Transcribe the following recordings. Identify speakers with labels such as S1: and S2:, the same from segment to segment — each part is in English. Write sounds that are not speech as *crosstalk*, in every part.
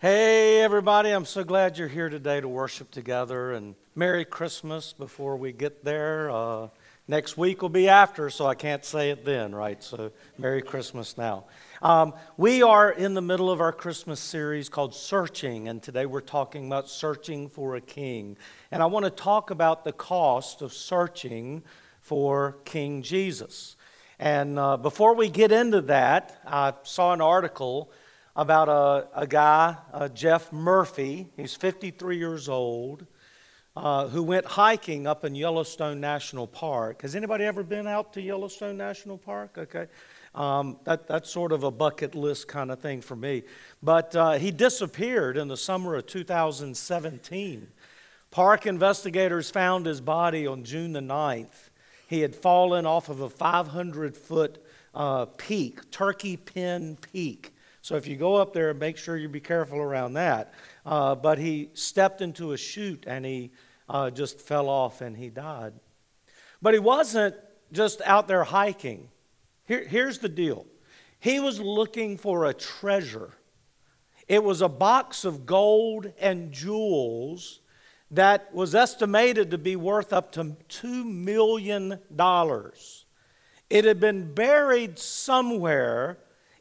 S1: Hey, everybody, I'm so glad you're here today to worship together. And Merry Christmas before we get there. Uh, next week will be after, so I can't say it then, right? So, Merry Christmas now. Um, we are in the middle of our Christmas series called Searching, and today we're talking about searching for a king. And I want to talk about the cost of searching for King Jesus. And uh, before we get into that, I saw an article about a, a guy, uh, Jeff Murphy. He's 53 years old, uh, who went hiking up in Yellowstone National Park. Has anybody ever been out to Yellowstone National Park? Okay. Um, that, that's sort of a bucket list kind of thing for me. But uh, he disappeared in the summer of 2017. Park investigators found his body on June the 9th. He had fallen off of a 500 foot uh, peak, Turkey Pen Peak so if you go up there, make sure you be careful around that. Uh, but he stepped into a chute and he uh, just fell off and he died. But he wasn't just out there hiking. Here, here's the deal he was looking for a treasure. It was a box of gold and jewels that was estimated to be worth up to $2 million. It had been buried somewhere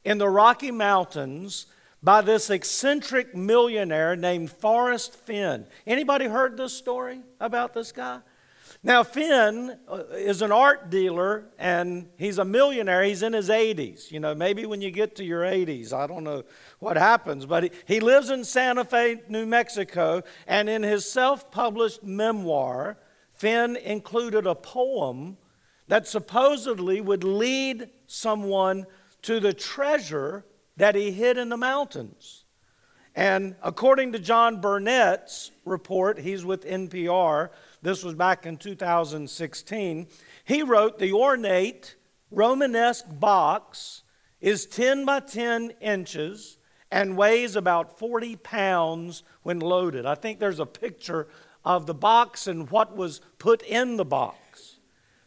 S1: in the Rocky Mountains by this eccentric millionaire named Forrest Fenn. Anybody heard this story about this guy? Now, Fenn uh, is an art dealer and he's a millionaire. He's in his 80s. You know, maybe when you get to your 80s, I don't know what happens, but he, he lives in Santa Fe, New Mexico, and in his self published memoir, Finn included a poem that supposedly would lead someone to the treasure that he hid in the mountains. And according to John Burnett's report, he's with NPR, this was back in 2016, he wrote the ornate Romanesque box is 10 by 10 inches and weighs about 40 pounds when loaded. I think there's a picture of the box and what was put in the box.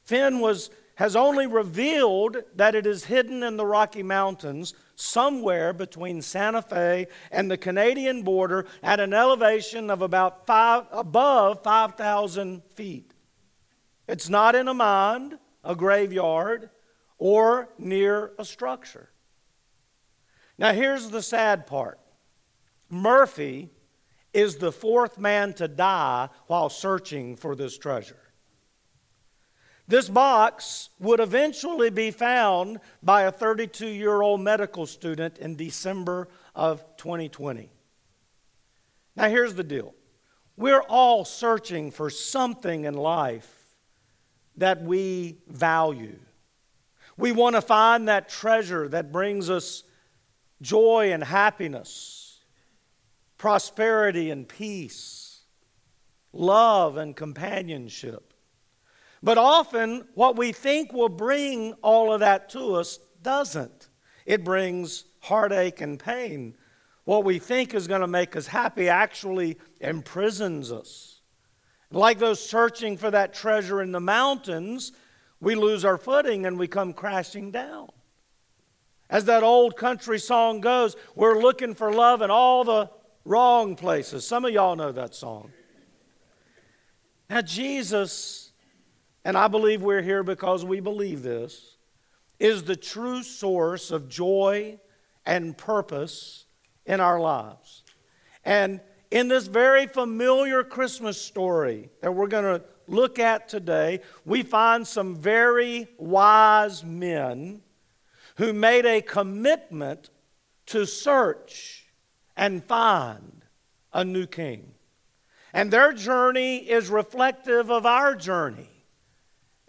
S1: Fenn was has only revealed that it is hidden in the Rocky Mountains somewhere between Santa Fe and the Canadian border at an elevation of about five, above 5,000 feet. It's not in a mine, a graveyard, or near a structure. Now, here's the sad part Murphy is the fourth man to die while searching for this treasure. This box would eventually be found by a 32 year old medical student in December of 2020. Now, here's the deal we're all searching for something in life that we value. We want to find that treasure that brings us joy and happiness, prosperity and peace, love and companionship. But often, what we think will bring all of that to us doesn't. It brings heartache and pain. What we think is going to make us happy actually imprisons us. Like those searching for that treasure in the mountains, we lose our footing and we come crashing down. As that old country song goes, we're looking for love in all the wrong places. Some of y'all know that song. Now, Jesus and I believe we're here because we believe this, is the true source of joy and purpose in our lives. And in this very familiar Christmas story that we're going to look at today, we find some very wise men who made a commitment to search and find a new king. And their journey is reflective of our journey.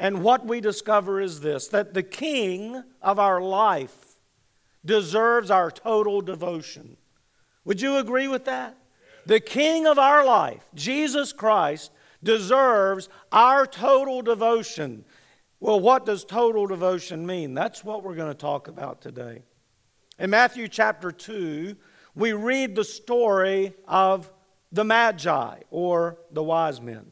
S1: And what we discover is this that the king of our life deserves our total devotion. Would you agree with that? The king of our life, Jesus Christ, deserves our total devotion. Well, what does total devotion mean? That's what we're going to talk about today. In Matthew chapter 2, we read the story of the Magi or the wise men.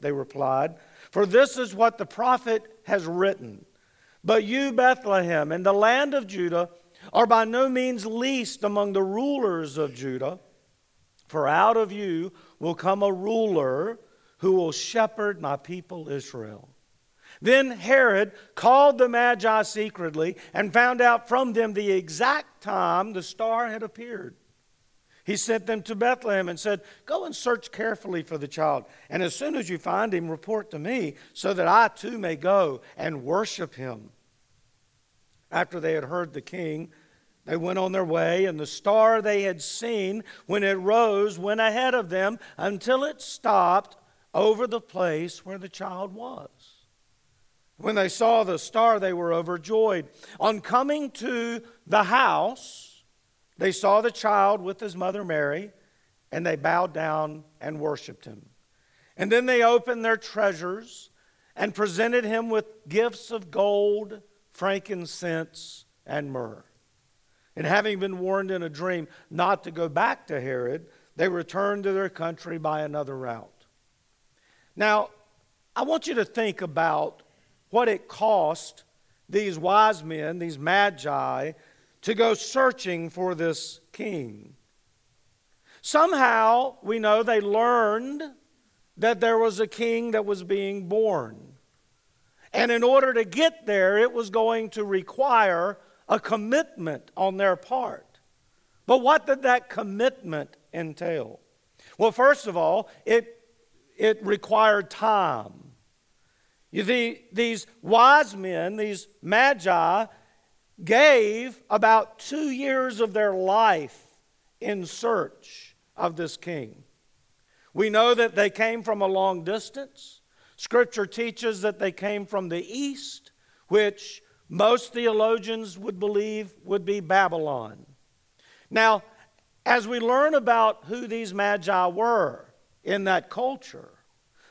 S1: they replied, for this is what the prophet has written. But you, Bethlehem, in the land of Judah, are by no means least among the rulers of Judah, for out of you will come a ruler who will shepherd my people Israel. Then Herod called the Magi secretly and found out from them the exact time the star had appeared. He sent them to Bethlehem and said, Go and search carefully for the child. And as soon as you find him, report to me, so that I too may go and worship him. After they had heard the king, they went on their way, and the star they had seen when it rose went ahead of them until it stopped over the place where the child was. When they saw the star, they were overjoyed. On coming to the house, they saw the child with his mother Mary, and they bowed down and worshiped him. And then they opened their treasures and presented him with gifts of gold, frankincense, and myrrh. And having been warned in a dream not to go back to Herod, they returned to their country by another route. Now, I want you to think about what it cost these wise men, these magi, to go searching for this king. Somehow, we know they learned that there was a king that was being born. And in order to get there, it was going to require a commitment on their part. But what did that commitment entail? Well, first of all, it, it required time. You, the, these wise men, these magi, gave about two years of their life in search of this king. We know that they came from a long distance. Scripture teaches that they came from the east, which most theologians would believe would be Babylon. Now, as we learn about who these magi were in that culture,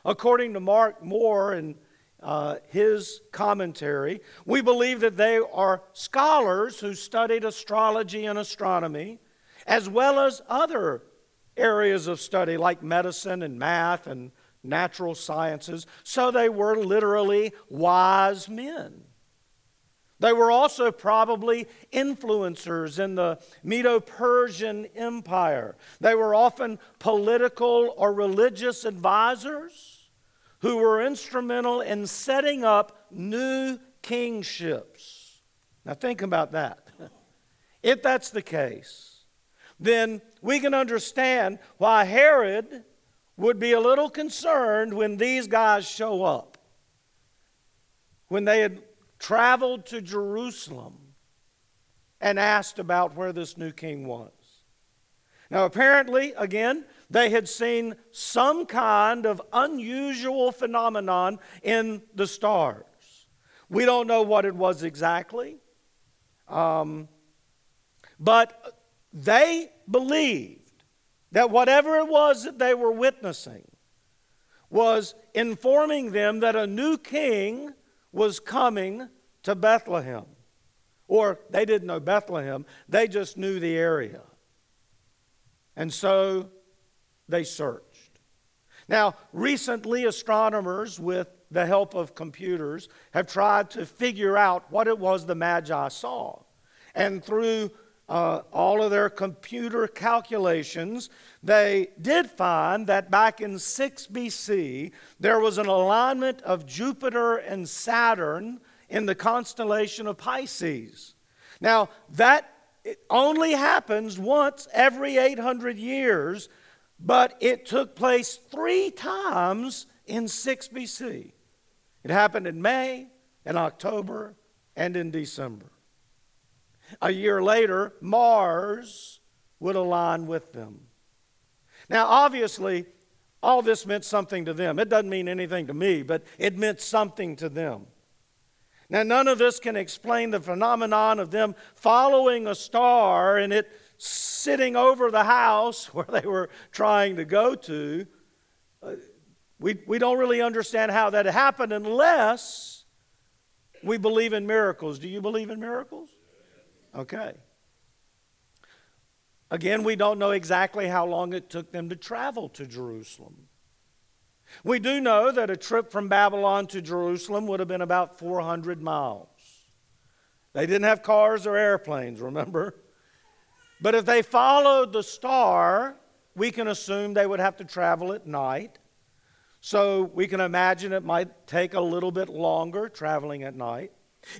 S1: according to Mark Moore and uh, his commentary. We believe that they are scholars who studied astrology and astronomy, as well as other areas of study like medicine and math and natural sciences. So they were literally wise men. They were also probably influencers in the Medo Persian Empire. They were often political or religious advisors who were instrumental in setting up new kingships. Now, think about that. *laughs* If that's the case, then we can understand why Herod would be a little concerned when these guys show up. When they had traveled to Jerusalem and asked about where this new king was. Now, apparently, again, they had seen some kind of unusual phenomenon in the stars. We don't know what it was exactly, um, but they believed that whatever it was that they were witnessing was informing them that a new king was coming to Bethlehem. Or they didn't know Bethlehem, they just knew the area. And so they searched. Now, recently, astronomers, with the help of computers, have tried to figure out what it was the Magi saw. And through uh, all of their computer calculations, they did find that back in 6 BC, there was an alignment of Jupiter and Saturn in the constellation of Pisces. Now, that only happens once every 800 years but it took place three times in 6 BC. It happened in May, in October, and in December. A year later, Mars would align with them. Now, obviously, all this meant something to them. It doesn't mean anything to me, but it meant something to them. Now, none of this can explain the phenomenon of them following a star and it sitting over the house *laughs* where they were trying to go to. Uh, we, we don't really understand how that happened unless we believe in miracles. Do you believe in miracles? Okay. Again, we don't know exactly how long it took them to travel to Jerusalem. We do know that a trip from Babylon to Jerusalem would have been about 400 miles. They didn't have cars or airplanes, remember? *laughs* But if they followed the star, we can assume they would have to travel at night. So we can imagine it might take a little bit longer traveling at night.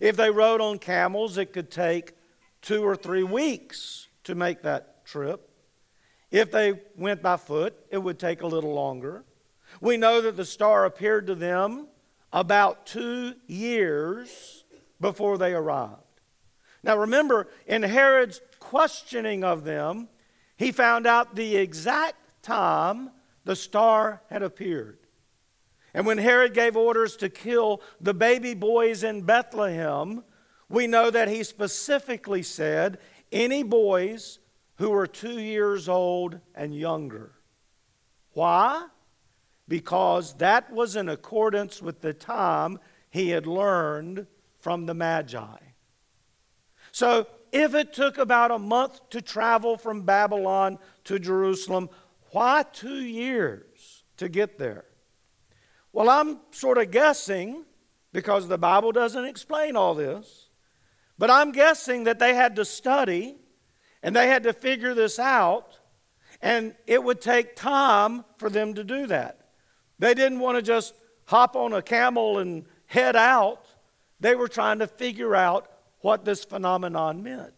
S1: If they rode on camels, it could take two or three weeks to make that trip. If they went by foot, it would take a little longer. We know that the star appeared to them about two years before they arrived. Now remember, in Herod's questioning of them, he found out the exact time the star had appeared. And when Herod gave orders to kill the baby boys in Bethlehem, we know that he specifically said any boys who were two years old and younger. Why? because that was in accordance with the time he had learned from the Magi. So, if it took about a month to travel from Babylon to Jerusalem, why two years to get there? Well, I'm sort of guessing, because the Bible doesn't explain all this, but I'm guessing that they had to study and they had to figure this out, and it would take time for them to do that. They didn't want to just hop on a camel and head out. They were trying to figure out what this phenomenon meant.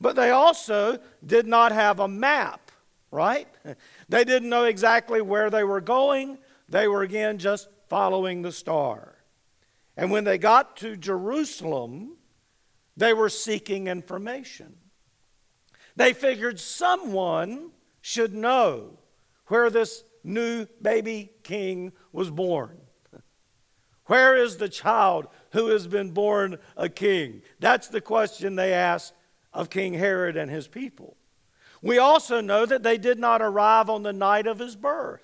S1: But they also did not have a map, right? *laughs* They didn't know exactly where they were going. They were again just following the star. And when they got to Jerusalem, they were seeking information. They figured someone should know where this new baby king was born. *laughs* Where is the child who has been born a king? That's the question they asked of King Herod and his people. We also know that they did not arrive on the night of his birth.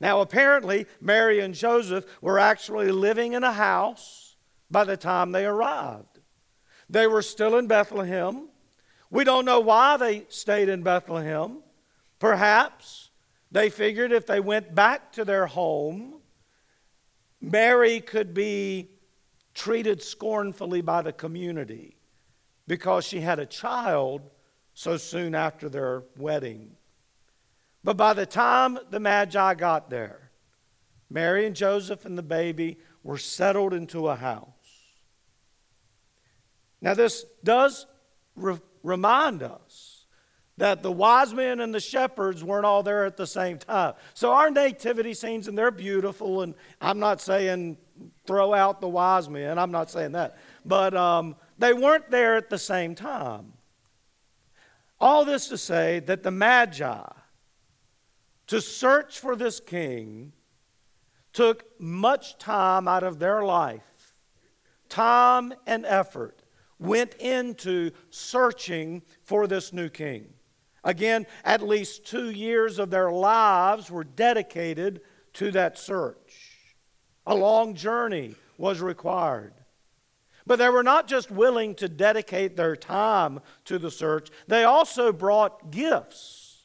S1: Now, apparently, Mary and Joseph were actually living in a house by the time they arrived. They were still in Bethlehem. We don't know why they stayed in Bethlehem. Perhaps they figured if they went back to their home, Mary could be treated scornfully by the community because she had a child so soon after their wedding. But by the time the Magi got there, Mary and Joseph and the baby were settled into a house. Now, this does re- remind us that the wise men and the shepherds weren't all there at the same time. So our nativity scenes, and they're beautiful, and I'm not saying throw out the wise men, I'm not saying that. But um, they weren't there at the same time. All this to say that the Magi, to search for this king, took much time out of their life, time and effort went into searching for this new king. Again, at least two years of their lives were dedicated to that search. A long journey was required. But they were not just willing to dedicate their time to the search, they also brought gifts.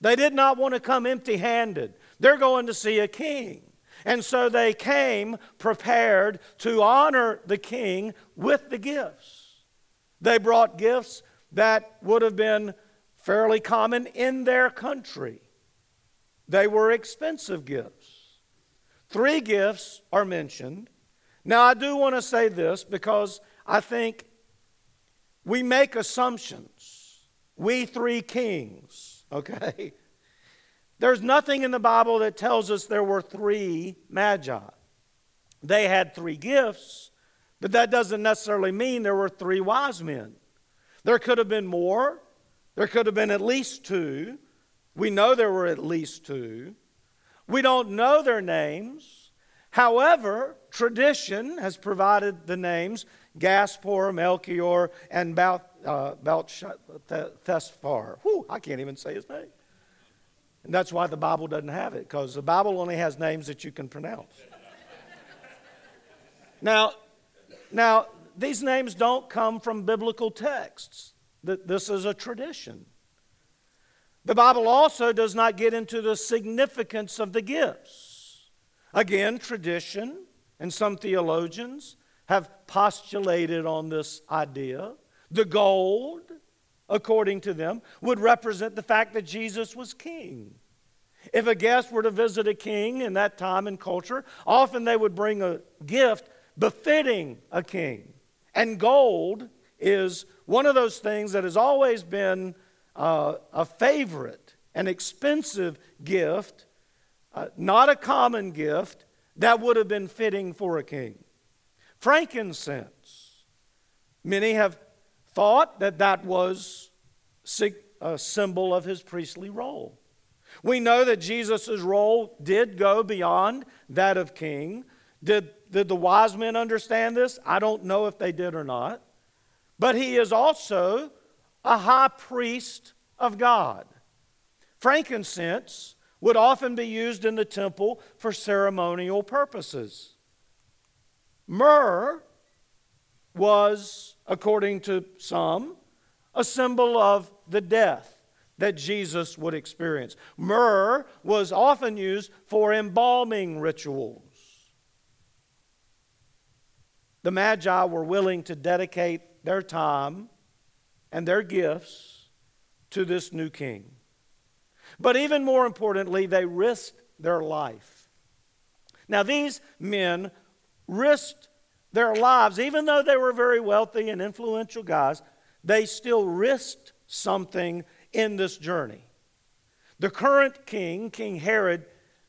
S1: They did not want to come empty handed. They're going to see a king. And so they came prepared to honor the king with the gifts. They brought gifts that would have been fairly common in their country. They were expensive gifts. Three gifts are mentioned. Now, I do want to say this because I think we make assumptions. We three kings, *laughs* okay? There's nothing in the Bible that tells us there were three magi. They had three gifts, but that doesn't necessarily mean there were three wise men. There could have been more. There could have been at least two. We know there were at least two. We don't know their names. However, tradition has provided the names Gaspar, Melchior, and uh, Belteshazzar. Whew, I can't even say his name. And that's why the Bible doesn't have it, because the Bible only has names that you can pronounce. now, now, these names don't come from biblical texts. This is a tradition. The Bible also does not get into the significance of the gifts. Again, tradition and some theologians have postulated on this idea. The gold, according to them, would represent the fact that Jesus was king. If a guest were to visit a king in that time and culture, often they would bring a gift befitting a king. And gold is one of those things that has always been uh, a favorite, an expensive gift, uh, not a common gift that would have been fitting for a king. Frankincense. Many have thought that that was a symbol of his priestly role. We know that Jesus' role did go beyond that of king. Did, did the wise men understand this? I don't know if they did or not. But he is also a high priest of God. Frankincense would often be used in the temple for ceremonial purposes. Myrrh was, according to some, a symbol of the death that Jesus would experience. Myrrh was often used for embalming rituals. The Magi were willing to dedicate their time and their gifts to this new king. But even more importantly, they risked their life. Now, these men risked their lives, even though they were very wealthy and influential guys, they still risked something in this journey. The current king, King Herod,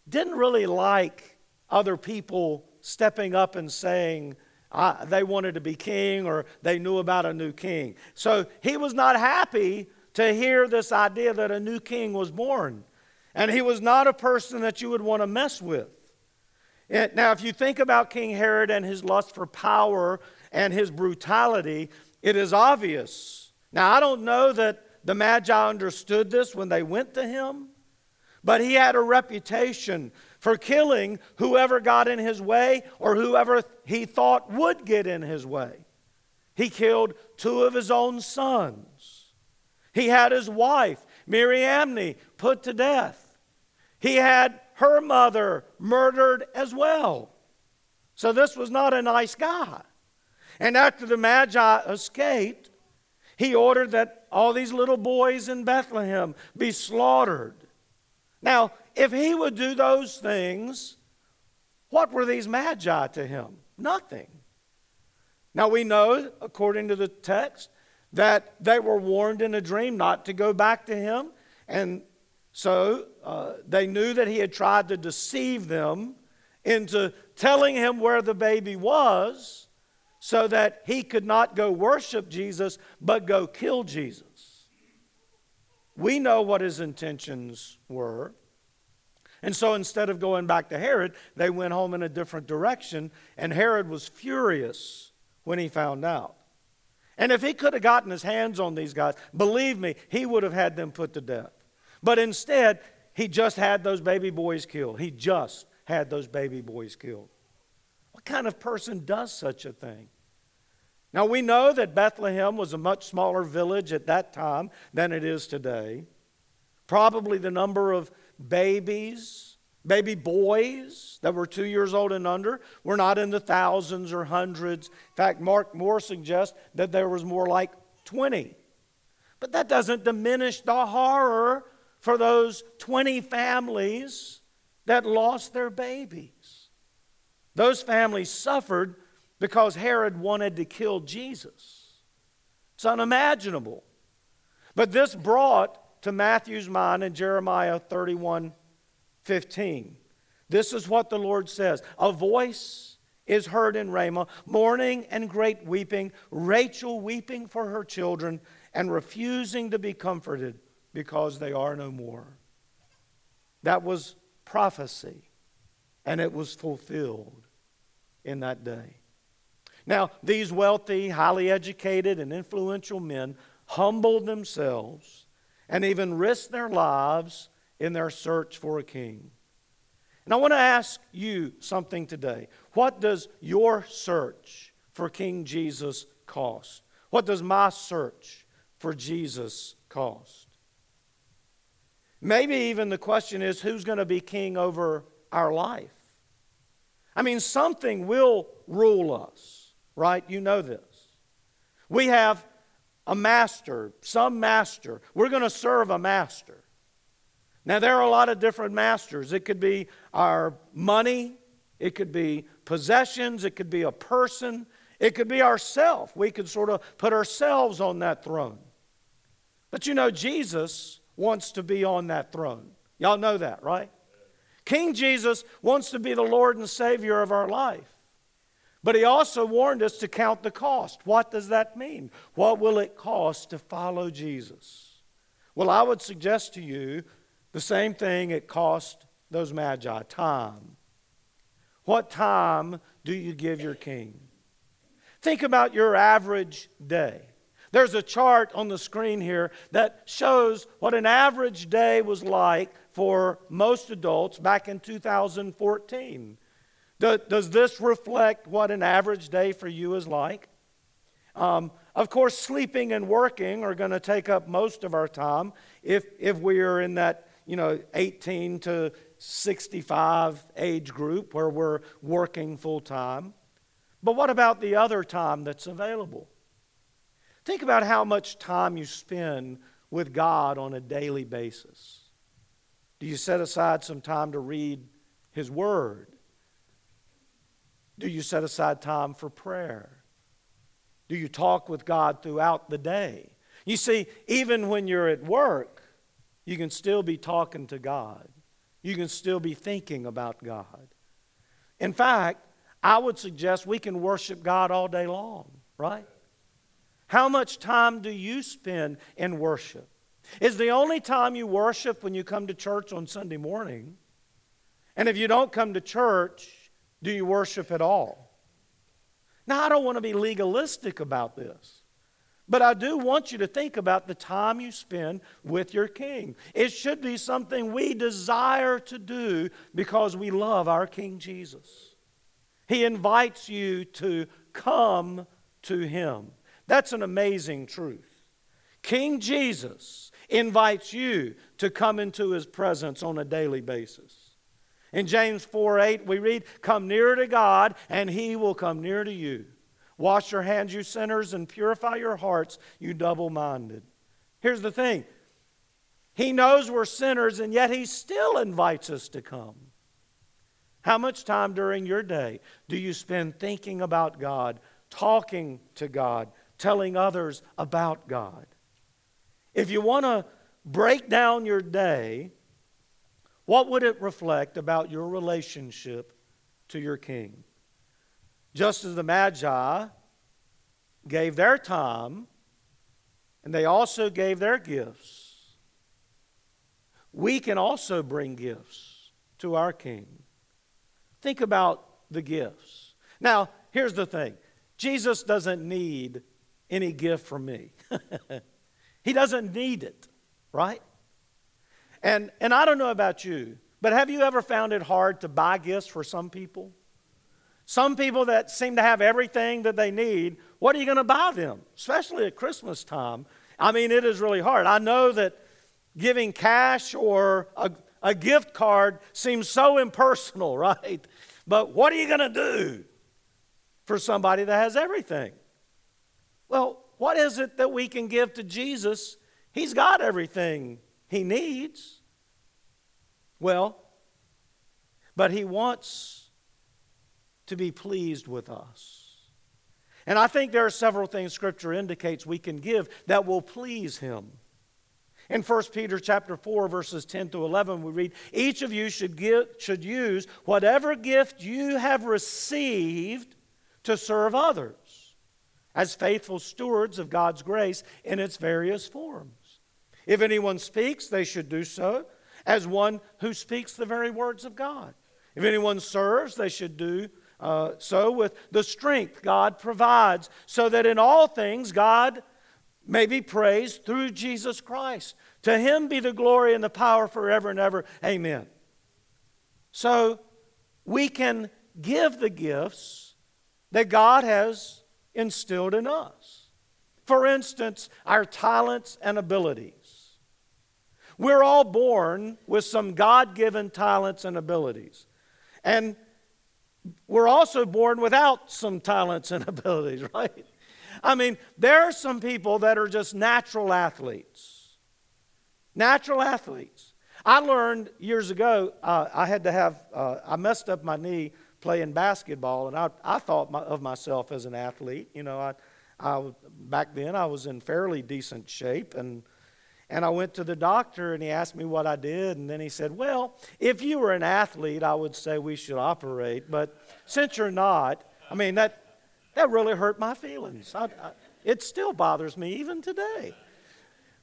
S1: didn't really like other people stepping up and saying uh, they wanted to be king or they knew about a new king. So he was not happy to hear this idea that a new king was born. And he was not a person that you would want to mess with. Now, if you think about King Herod and his lust for power and his brutality, it is obvious. Now, I don't know that the Magi understood this when they went to him, but he had a reputation for killing whoever got in his way or whoever he thought would get in his way. He killed two of his own sons. He had his wife, Mariamne, put to death. He had her mother murdered as well. So this was not a nice guy. And after the Magi escaped, he ordered that all these little boys in Bethlehem be slaughtered. Now, if he would do those things, what were these Magi to him? Nothing. Now, we know, according to the text, that they were warned in a dream not to go back to him. And so uh, they knew that he had tried to deceive them into telling him where the baby was so that he could not go worship Jesus but go kill Jesus. We know what his intentions were. And so instead of going back to Herod, they went home in a different direction, and Herod was furious when he found out. And if he could have gotten his hands on these guys, believe me, he would have had them put to death. But instead, he just had those baby boys killed. He just had those baby boys killed. What kind of person does such a thing? Now, we know that Bethlehem was a much smaller village at that time than it is today. Probably the number of babies, baby boys that were two years old and under, were not in the thousands or hundreds. In fact, Mark Moore suggests that there was more like 20. But that doesn't diminish the horror for those 20 families that lost their babies. Those families suffered because Herod wanted to kill Jesus. It's unimaginable. But this brought to Matthew's mind in Jeremiah 31 15. This is what the Lord says A voice is heard in Ramah, mourning and great weeping, Rachel weeping for her children and refusing to be comforted because they are no more. That was prophecy, and it was fulfilled in that day. Now, these wealthy, highly educated, and influential men humbled themselves and even risked their lives in their search for a king. And I want to ask you something today. What does your search for King Jesus cost? What does my search for Jesus cost? Maybe even the question is who's going to be king over our life? I mean, something will rule us, right? You know this. We have a master, some master. We're going to serve a master. Now, there are a lot of different masters. It could be our money, it could be possessions, it could be a person, it could be ourself. We could sort of put ourselves on that throne. But you know, Jesus wants to be on that throne. Y'all know that, right? King Jesus wants to be the Lord and Savior of our life. But he also warned us to count the cost. What does that mean? What will it cost to follow Jesus? Well, I would suggest to you the same thing it cost those magi time. What time do you give your king? Think about your average day. There's a chart on the screen here that shows what an average day was like for most adults back in 2014. Does this reflect what an average day for you is like? Um, of course, sleeping and working are going to take up most of our time if, if we are in that you know 18 to 65 age group where we're working full time. But what about the other time that's available? Think about how much time you spend with God on a daily basis. Do you set aside some time to read His Word? Do you set aside time for prayer? Do you talk with God throughout the day? You see, even when you're at work, you can still be talking to God. You can still be thinking about God. In fact, I would suggest we can worship God all day long, right? How much time do you spend in worship? Is the only time you worship when you come to church on Sunday morning? And if you don't come to church, do you worship at all? Now, I don't want to be legalistic about this, but I do want you to think about the time you spend with your King. It should be something we desire to do because we love our King Jesus. He invites you to come to Him. That's an amazing truth. King Jesus invites you to come into his presence on a daily basis. In James 4 8, we read, Come near to God, and he will come near to you. Wash your hands, you sinners, and purify your hearts, you double minded. Here's the thing He knows we're sinners, and yet He still invites us to come. How much time during your day do you spend thinking about God, talking to God, telling others about God. If you want to break down your day, what would it reflect about your relationship to your king? Just as the Magi gave their time and they also gave their gifts, we can also bring gifts to our king. Think about the gifts. Now, here's the thing Jesus doesn't need any gift from me. *laughs* he doesn't need it, right? And, and I don't know about you, but have you ever found it hard to buy gifts for some people? Some people that seem to have everything that they need, what are you going to buy them? Especially at Christmas time. I mean, it is really hard. I know that giving cash or a, a gift card seems so impersonal, *laughs* right? But what are you going to do for somebody that has everything? Well, what is it that we can give to Jesus? He's got everything he needs. Well, but he wants to be pleased with us. And I think there are several things scripture indicates we can give that will please him. In 1 Peter chapter 4 verses 10 to 11 we read each of you should give should use whatever gift you have received to serve others as faithful stewards of God's grace in its various forms. If anyone speaks, they should do so as one who speaks the very words of God. If anyone serves, they should do Uh, so, with the strength God provides, so that in all things God may be praised through Jesus Christ. To him be the glory and the power forever and ever. Amen. So, we can give the gifts that God has instilled in us. For instance, our talents and abilities. We're all born with some God given talents and abilities. And we're also born without some talents and *laughs* abilities, right? I mean, there are some people that are just natural athletes. Natural athletes. I learned years ago, uh, I had to have, uh, I messed up my knee playing basketball, and I, I thought my, of myself as an athlete. You know, I, I, back then I was in fairly decent shape, and and I went to the doctor and he asked me what I did. And then he said, Well, if you were an athlete, I would say we should operate. But since you're not, I mean, that, that really hurt my feelings. I, I, it still bothers me even today.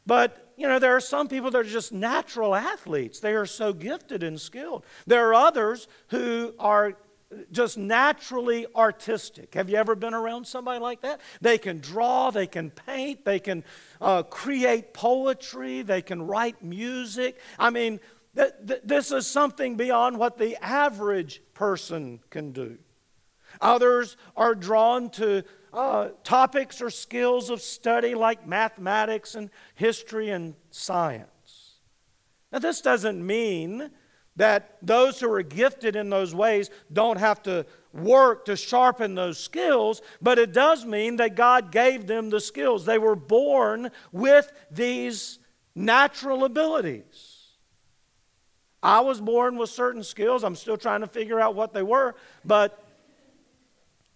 S1: But, you know, there are some people that are just natural athletes. They are so gifted and skilled. There are others who are just naturally artistic. Have you ever been around somebody like that? They can draw, they can paint, they can uh, create poetry, they can write music. I mean, th- th- this is something beyond what the average person can do. Others are drawn to uh, topics or skills of study like mathematics and history and science. Now, this doesn't mean that those who are gifted in those ways don't have to work to sharpen those skills, but it does mean that God gave them the skills. They were born with these natural abilities. I was born with certain skills. I'm still trying to figure out what they were, but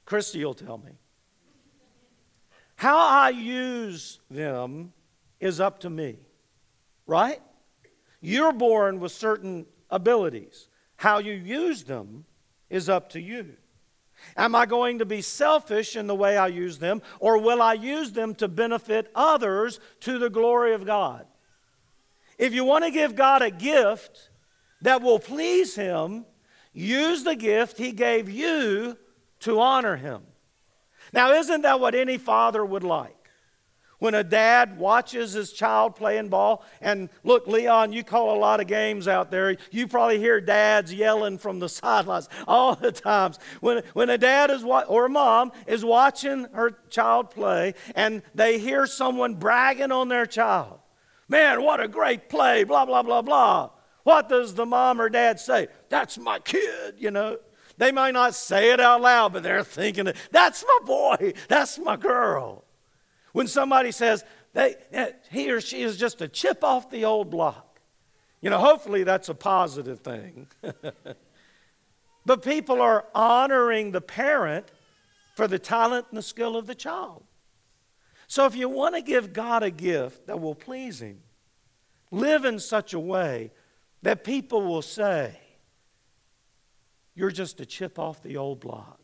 S1: Christy will tell me. How I use them is up to me, right? You're born with certain abilities. How you use them is up to you. Am I going to be selfish in the way I use them, or will I use them to benefit others to the glory of God? If you want to give God a gift that will please Him, use the gift He gave you to honor Him. Now, isn't that what any father would like? When a dad watches his child playing ball. And look, Leon, you call a lot of games out there. You probably hear dads yelling from the *laughs* sidelines all the times. When, when a dad is wa- or a mom is watching her child play and they hear someone bragging on their child, man, what a great play, blah, blah, blah, blah. What does the mom or dad say? That's my kid, you know. They might not say it out loud, but they're thinking, that's my boy, that's my girl. When somebody says they, eh, he or she is just a chip off the old block, you know, hopefully that's a positive thing. *laughs* but people are honoring the parent for the talent and the skill of the child. So if you want to give God a gift that will please Him, live in such a way that people will say, You're just a chip off the old block.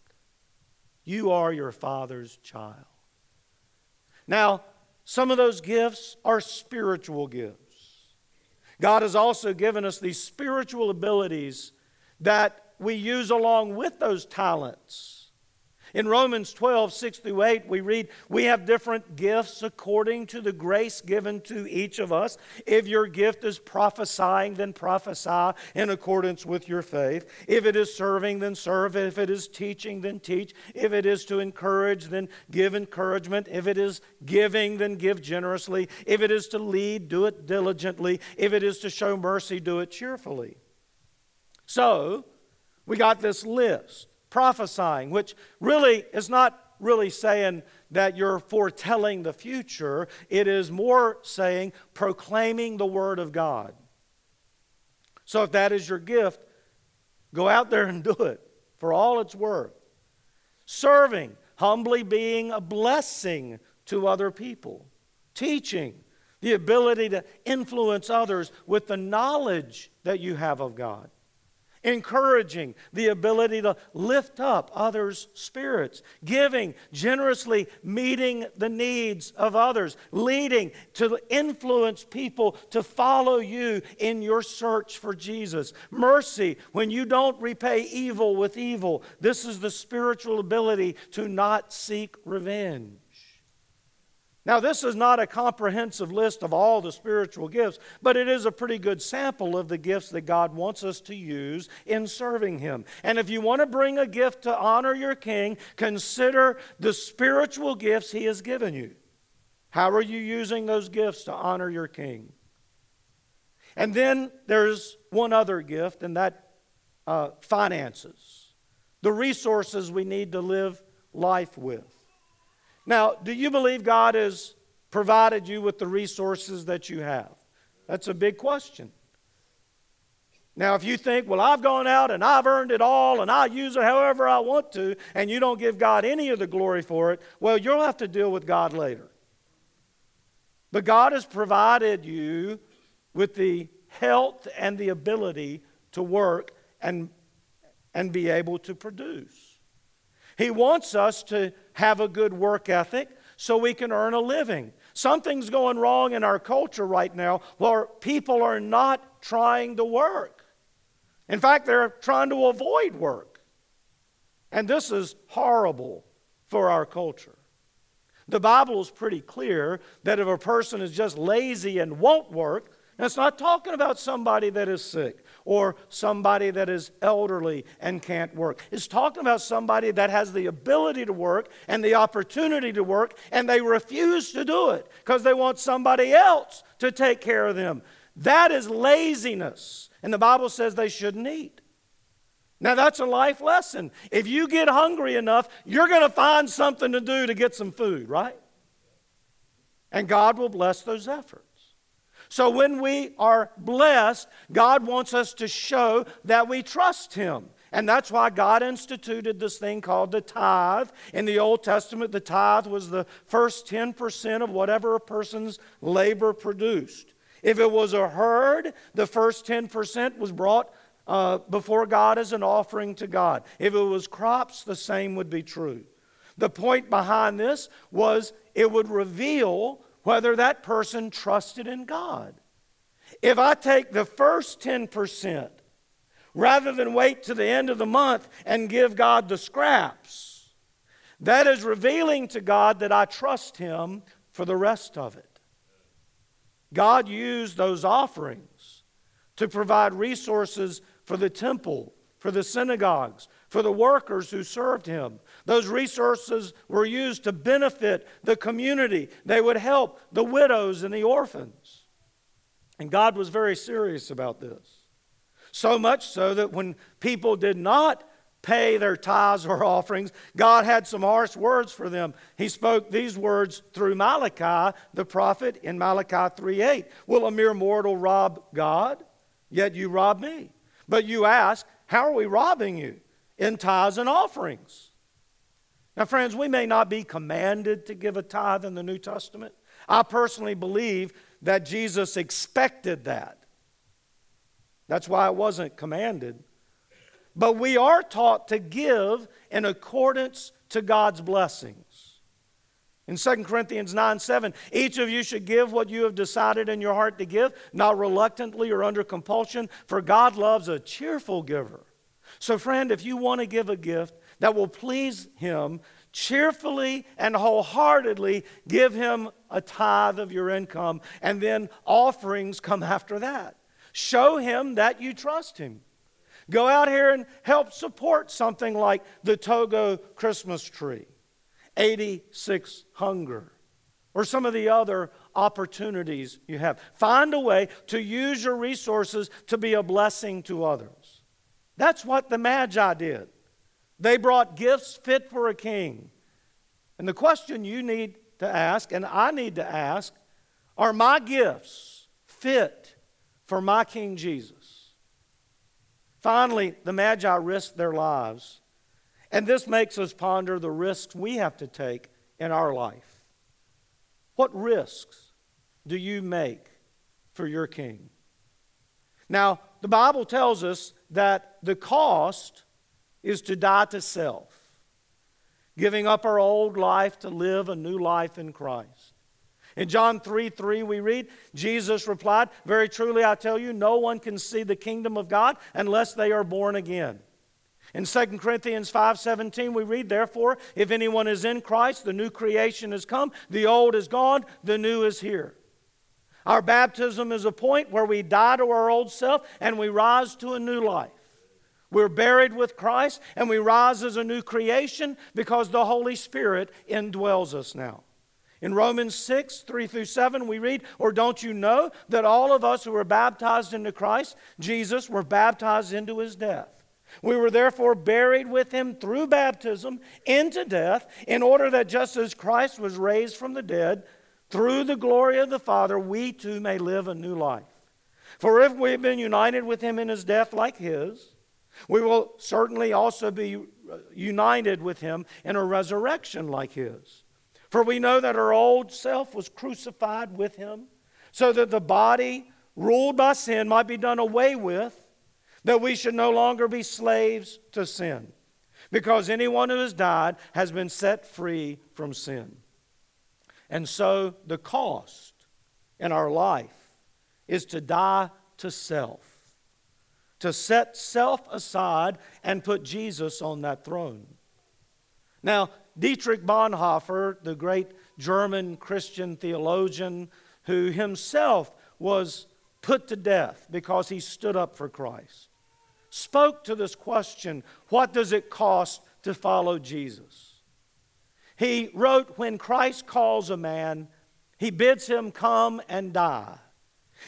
S1: You are your father's child. Now, some of those gifts are spiritual gifts. God has also given us these spiritual abilities that we use along with those talents in Romans 12, 6 through 8, we read, We have different gifts according to the grace given to each of us. If your gift is prophesying, then prophesy in accordance with your faith. If it is serving, then serve. If it is teaching, then teach. If it is to encourage, then give encouragement. If it is giving, then give generously. If it is to lead, do it diligently. If it is to show mercy, do it cheerfully. So, we got this list prophesying, which really is not really saying that you're foretelling the future, it is more saying proclaiming the Word of God. So if that is your gift, go out there and do it for all it's worth. Serving, humbly being a blessing to other people. Teaching, the ability to influence others with the knowledge that you have of God. Encouraging, the ability to lift up others' spirits, giving, generously meeting the needs of others, leading to influence people to follow you in your search for Jesus. Mercy, when you don't repay evil with evil. This is the spiritual ability to not seek revenge. Now, this is not a comprehensive list of all the spiritual gifts, but it is a pretty good sample of the gifts that God wants us to use in serving Him. And if you want to bring a gift to honor your King, consider the spiritual gifts He has given you. How are you using those gifts to honor your King? And then there's one other gift, and that uh, finances, the resources we need to live life with. Now, do you believe God has provided you with the resources that you have? That's a big question. Now, if you think, well, I've gone out and I've earned it all and I use it however I want to, and you don't give God any of the glory for it, well, you'll have to deal with God later. But God has provided you with the health and the ability to work and, and be able to produce. He wants us to have a good work ethic so we can earn a living. Something's going wrong in our culture right now where people are not trying to work. In fact, they're trying to avoid work. And this is horrible for our culture. The Bible is pretty clear that if a person is just lazy and won't work, it's not talking about somebody that is sick or somebody that is elderly and can't work. It's talking about somebody that has the ability to work and the opportunity to work, and they refuse to do it because they want somebody else to take care of them. That is laziness. And the Bible says they shouldn't eat. Now, that's a life lesson. If you get hungry enough, you're going to find something to do to get some food, right? And God will bless those efforts. So when we are blessed, God wants us to show that we trust Him. And that's why God instituted this thing called the tithe. In the Old Testament, the tithe was the first 10% of whatever a person's labor produced. If it was a herd, the first 10% was brought uh, before God as an offering to God. If it was crops, the same would be true. The point behind this was it would reveal whether that person trusted in God. If I take the first 10%, rather than wait to the end of the month and give God the scraps, that is revealing to God that I trust Him for the rest of it. God used those offerings to provide resources for the temple, for the synagogues, for the workers who served him. Those resources were used to benefit the community, they would help the widows and the orphans. And God was very serious about this. So much so that when people did not pay their tithes or offerings, God had some harsh words for them. He spoke these words through Malachi, the prophet, in Malachi 3:8. Will a mere mortal rob God? Yet you rob me. But you ask, How are we robbing you? In tithes and offerings. Now, friends, we may not be commanded to give a tithe in the New Testament. I personally believe that Jesus expected that. That's why it wasn't commanded. But we are taught to give in accordance to God's blessings. In 2 Corinthians 9 7, each of you should give what you have decided in your heart to give, not reluctantly or under compulsion, for God loves a cheerful giver. So, friend, if you want to give a gift that will please Him, cheerfully and wholeheartedly give Him a tithe of your income, and then offerings come after that. Show Him that you trust Him. Go out here and help support something like the Togo Christmas tree, 86 Hunger, or some of the other opportunities you have. Find a way to use your resources to be a blessing to others. That's what the Magi did. They brought gifts fit for a king. And the question you need to ask, and I need to ask, are my gifts fit for my King Jesus? Finally, the Magi risked their lives. And this makes us ponder the risks we have to take in our life. What risks do you make for your King? Now, the Bible tells us that the cost is to die to self, giving up our old life to live a new life in Christ. In John 3 3, we read, Jesus replied, Very truly I tell you, no one can see the kingdom of God unless they are born again. In 2 Corinthians 5:17 we read therefore if anyone is in Christ the new creation has come the old is gone the new is here. Our baptism is a point where we die to our old self and we rise to a new life. We're buried with Christ and we rise as a new creation because the Holy Spirit indwells us now. In Romans 6, 3 through 7, we read, Or don't you know that all of us who were baptized into Christ, Jesus, were baptized into his death? We were therefore buried with him through baptism into death, in order that just as Christ was raised from the dead through the glory of the Father, we too may live a new life. For if we've been united with him in his death like his, we will certainly also be uh, united with him in a resurrection like his. For we know that our old self was crucified with him, so that the body ruled by sin might be done away with, that we should no longer be slaves to sin. Because anyone who has died has been set free from sin. And so the cost in our life is to die to self, to set self aside and put Jesus on that throne. Now, Dietrich Bonhoeffer, the great German Christian theologian who himself was put to death because he stood up for Christ, spoke to this question what does it cost to follow Jesus? He wrote, When Christ calls a man, he bids him come and die.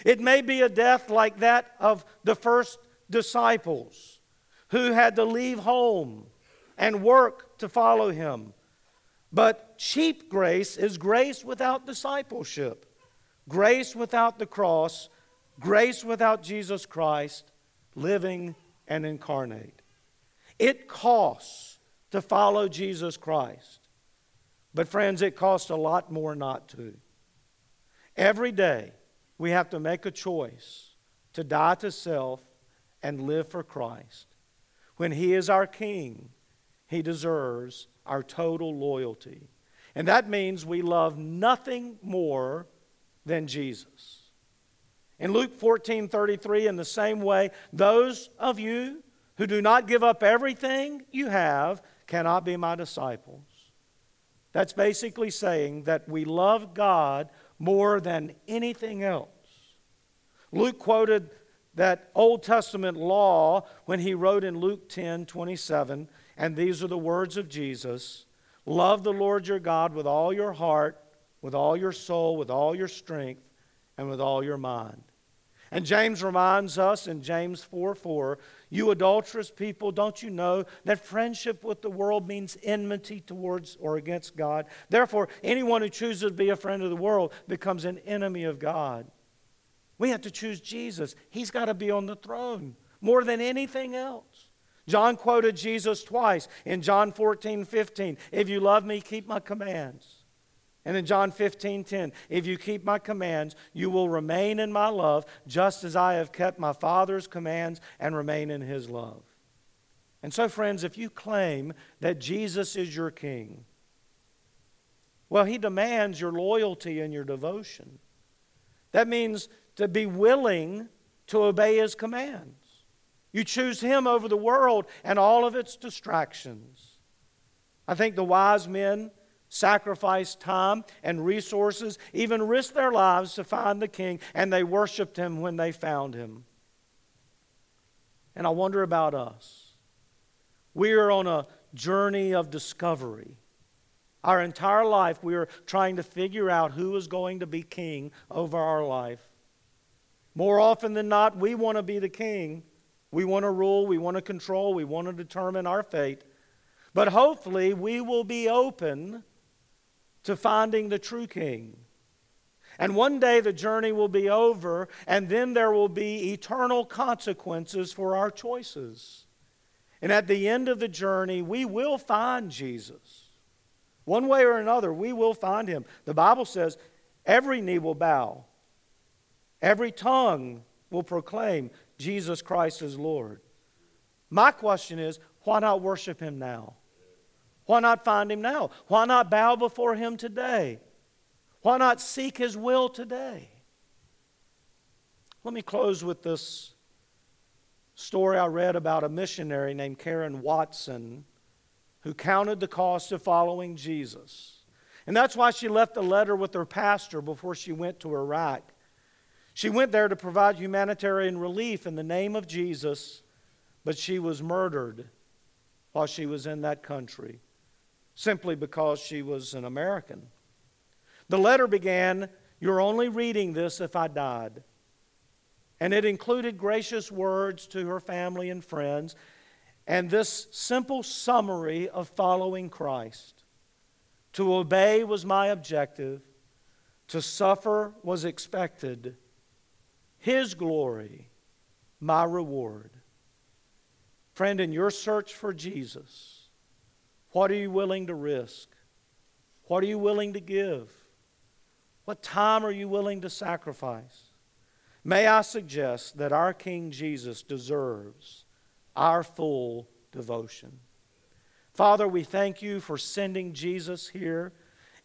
S1: It may be a death like that of the first disciples who had to leave home and work to follow him. But cheap grace is grace without discipleship, grace without the cross, grace without Jesus Christ living and incarnate. It costs to follow Jesus Christ. But, friends, it costs a lot more not to. Every day, we have to make a choice to die to self and live for Christ. When He is our King, He deserves our total loyalty. And that means we love nothing more than Jesus. In Luke 14 33, in the same way, those of you who do not give up everything you have cannot be my disciples. That's basically saying that we love God more than anything else. Luke quoted that Old Testament law when he wrote in Luke 10 27, and these are the words of Jesus Love the Lord your God with all your heart, with all your soul, with all your strength, and with all your mind. And James reminds us in James 4 4 you adulterous people, don't you know that friendship with the world means enmity towards or against God? Therefore, anyone who chooses to be a friend of the world becomes an enemy of God. We have to choose Jesus. He's got to be on the throne more than anything else. John quoted Jesus twice in John 14, 15. If you love me, keep my commands. And in John 15, 10, if you keep my commands, you will remain in my love, just as I have kept my Father's commands and remain in his love. And so, friends, if you claim that Jesus is your king, well, he demands your loyalty and your devotion. That means to be willing to obey his commands. You choose him over the world and all of its distractions. I think the wise men sacrificed time and resources, even risked their lives to find the king, and they worshiped him when they found him. And I wonder about us. We are on a journey of discovery. Our entire life, we are trying to figure out who is going to be king over our life. More often than not, we want to be the king. We want to rule, we want to control, we want to determine our fate. But hopefully, we will be open to finding the true king. And one day the journey will be over, and then there will be eternal consequences for our choices. And at the end of the journey, we will find Jesus. One way or another, we will find him. The Bible says every knee will bow, every tongue will proclaim Jesus Christ is Lord. My question is why not worship Him now? Why not find Him now? Why not bow before Him today? Why not seek His will today? Let me close with this story I read about a missionary named Karen Watson who counted the cost of following Jesus. And that's why she left a letter with her pastor before she went to Iraq. She went there to provide humanitarian relief in the name of Jesus, but she was murdered while she was in that country simply because she was an American. The letter began, You're only reading this if I died. And it included gracious words to her family and friends and this simple summary of following Christ. To obey was my objective, to suffer was expected, His glory, my reward. Friend, in your search for Jesus, what are you willing to risk? What are you willing to give? What time are you willing to sacrifice? May I suggest that our King Jesus deserves our full devotion. Father, we thank you for sending Jesus here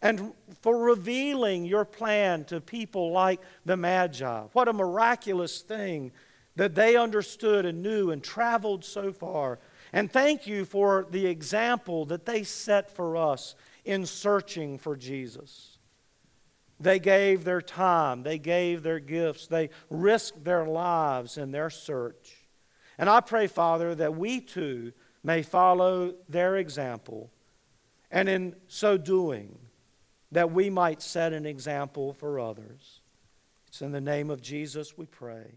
S1: and for revealing your plan to people like the Magi. What a miraculous thing that they understood and knew and traveled so far. And thank you for the example that they set for us in searching for Jesus. They gave their time, they gave their gifts, they risked their lives in their search. And I pray, Father, that we too may follow their example, and in so doing, that we might set an example for others. It's in the name of Jesus we pray.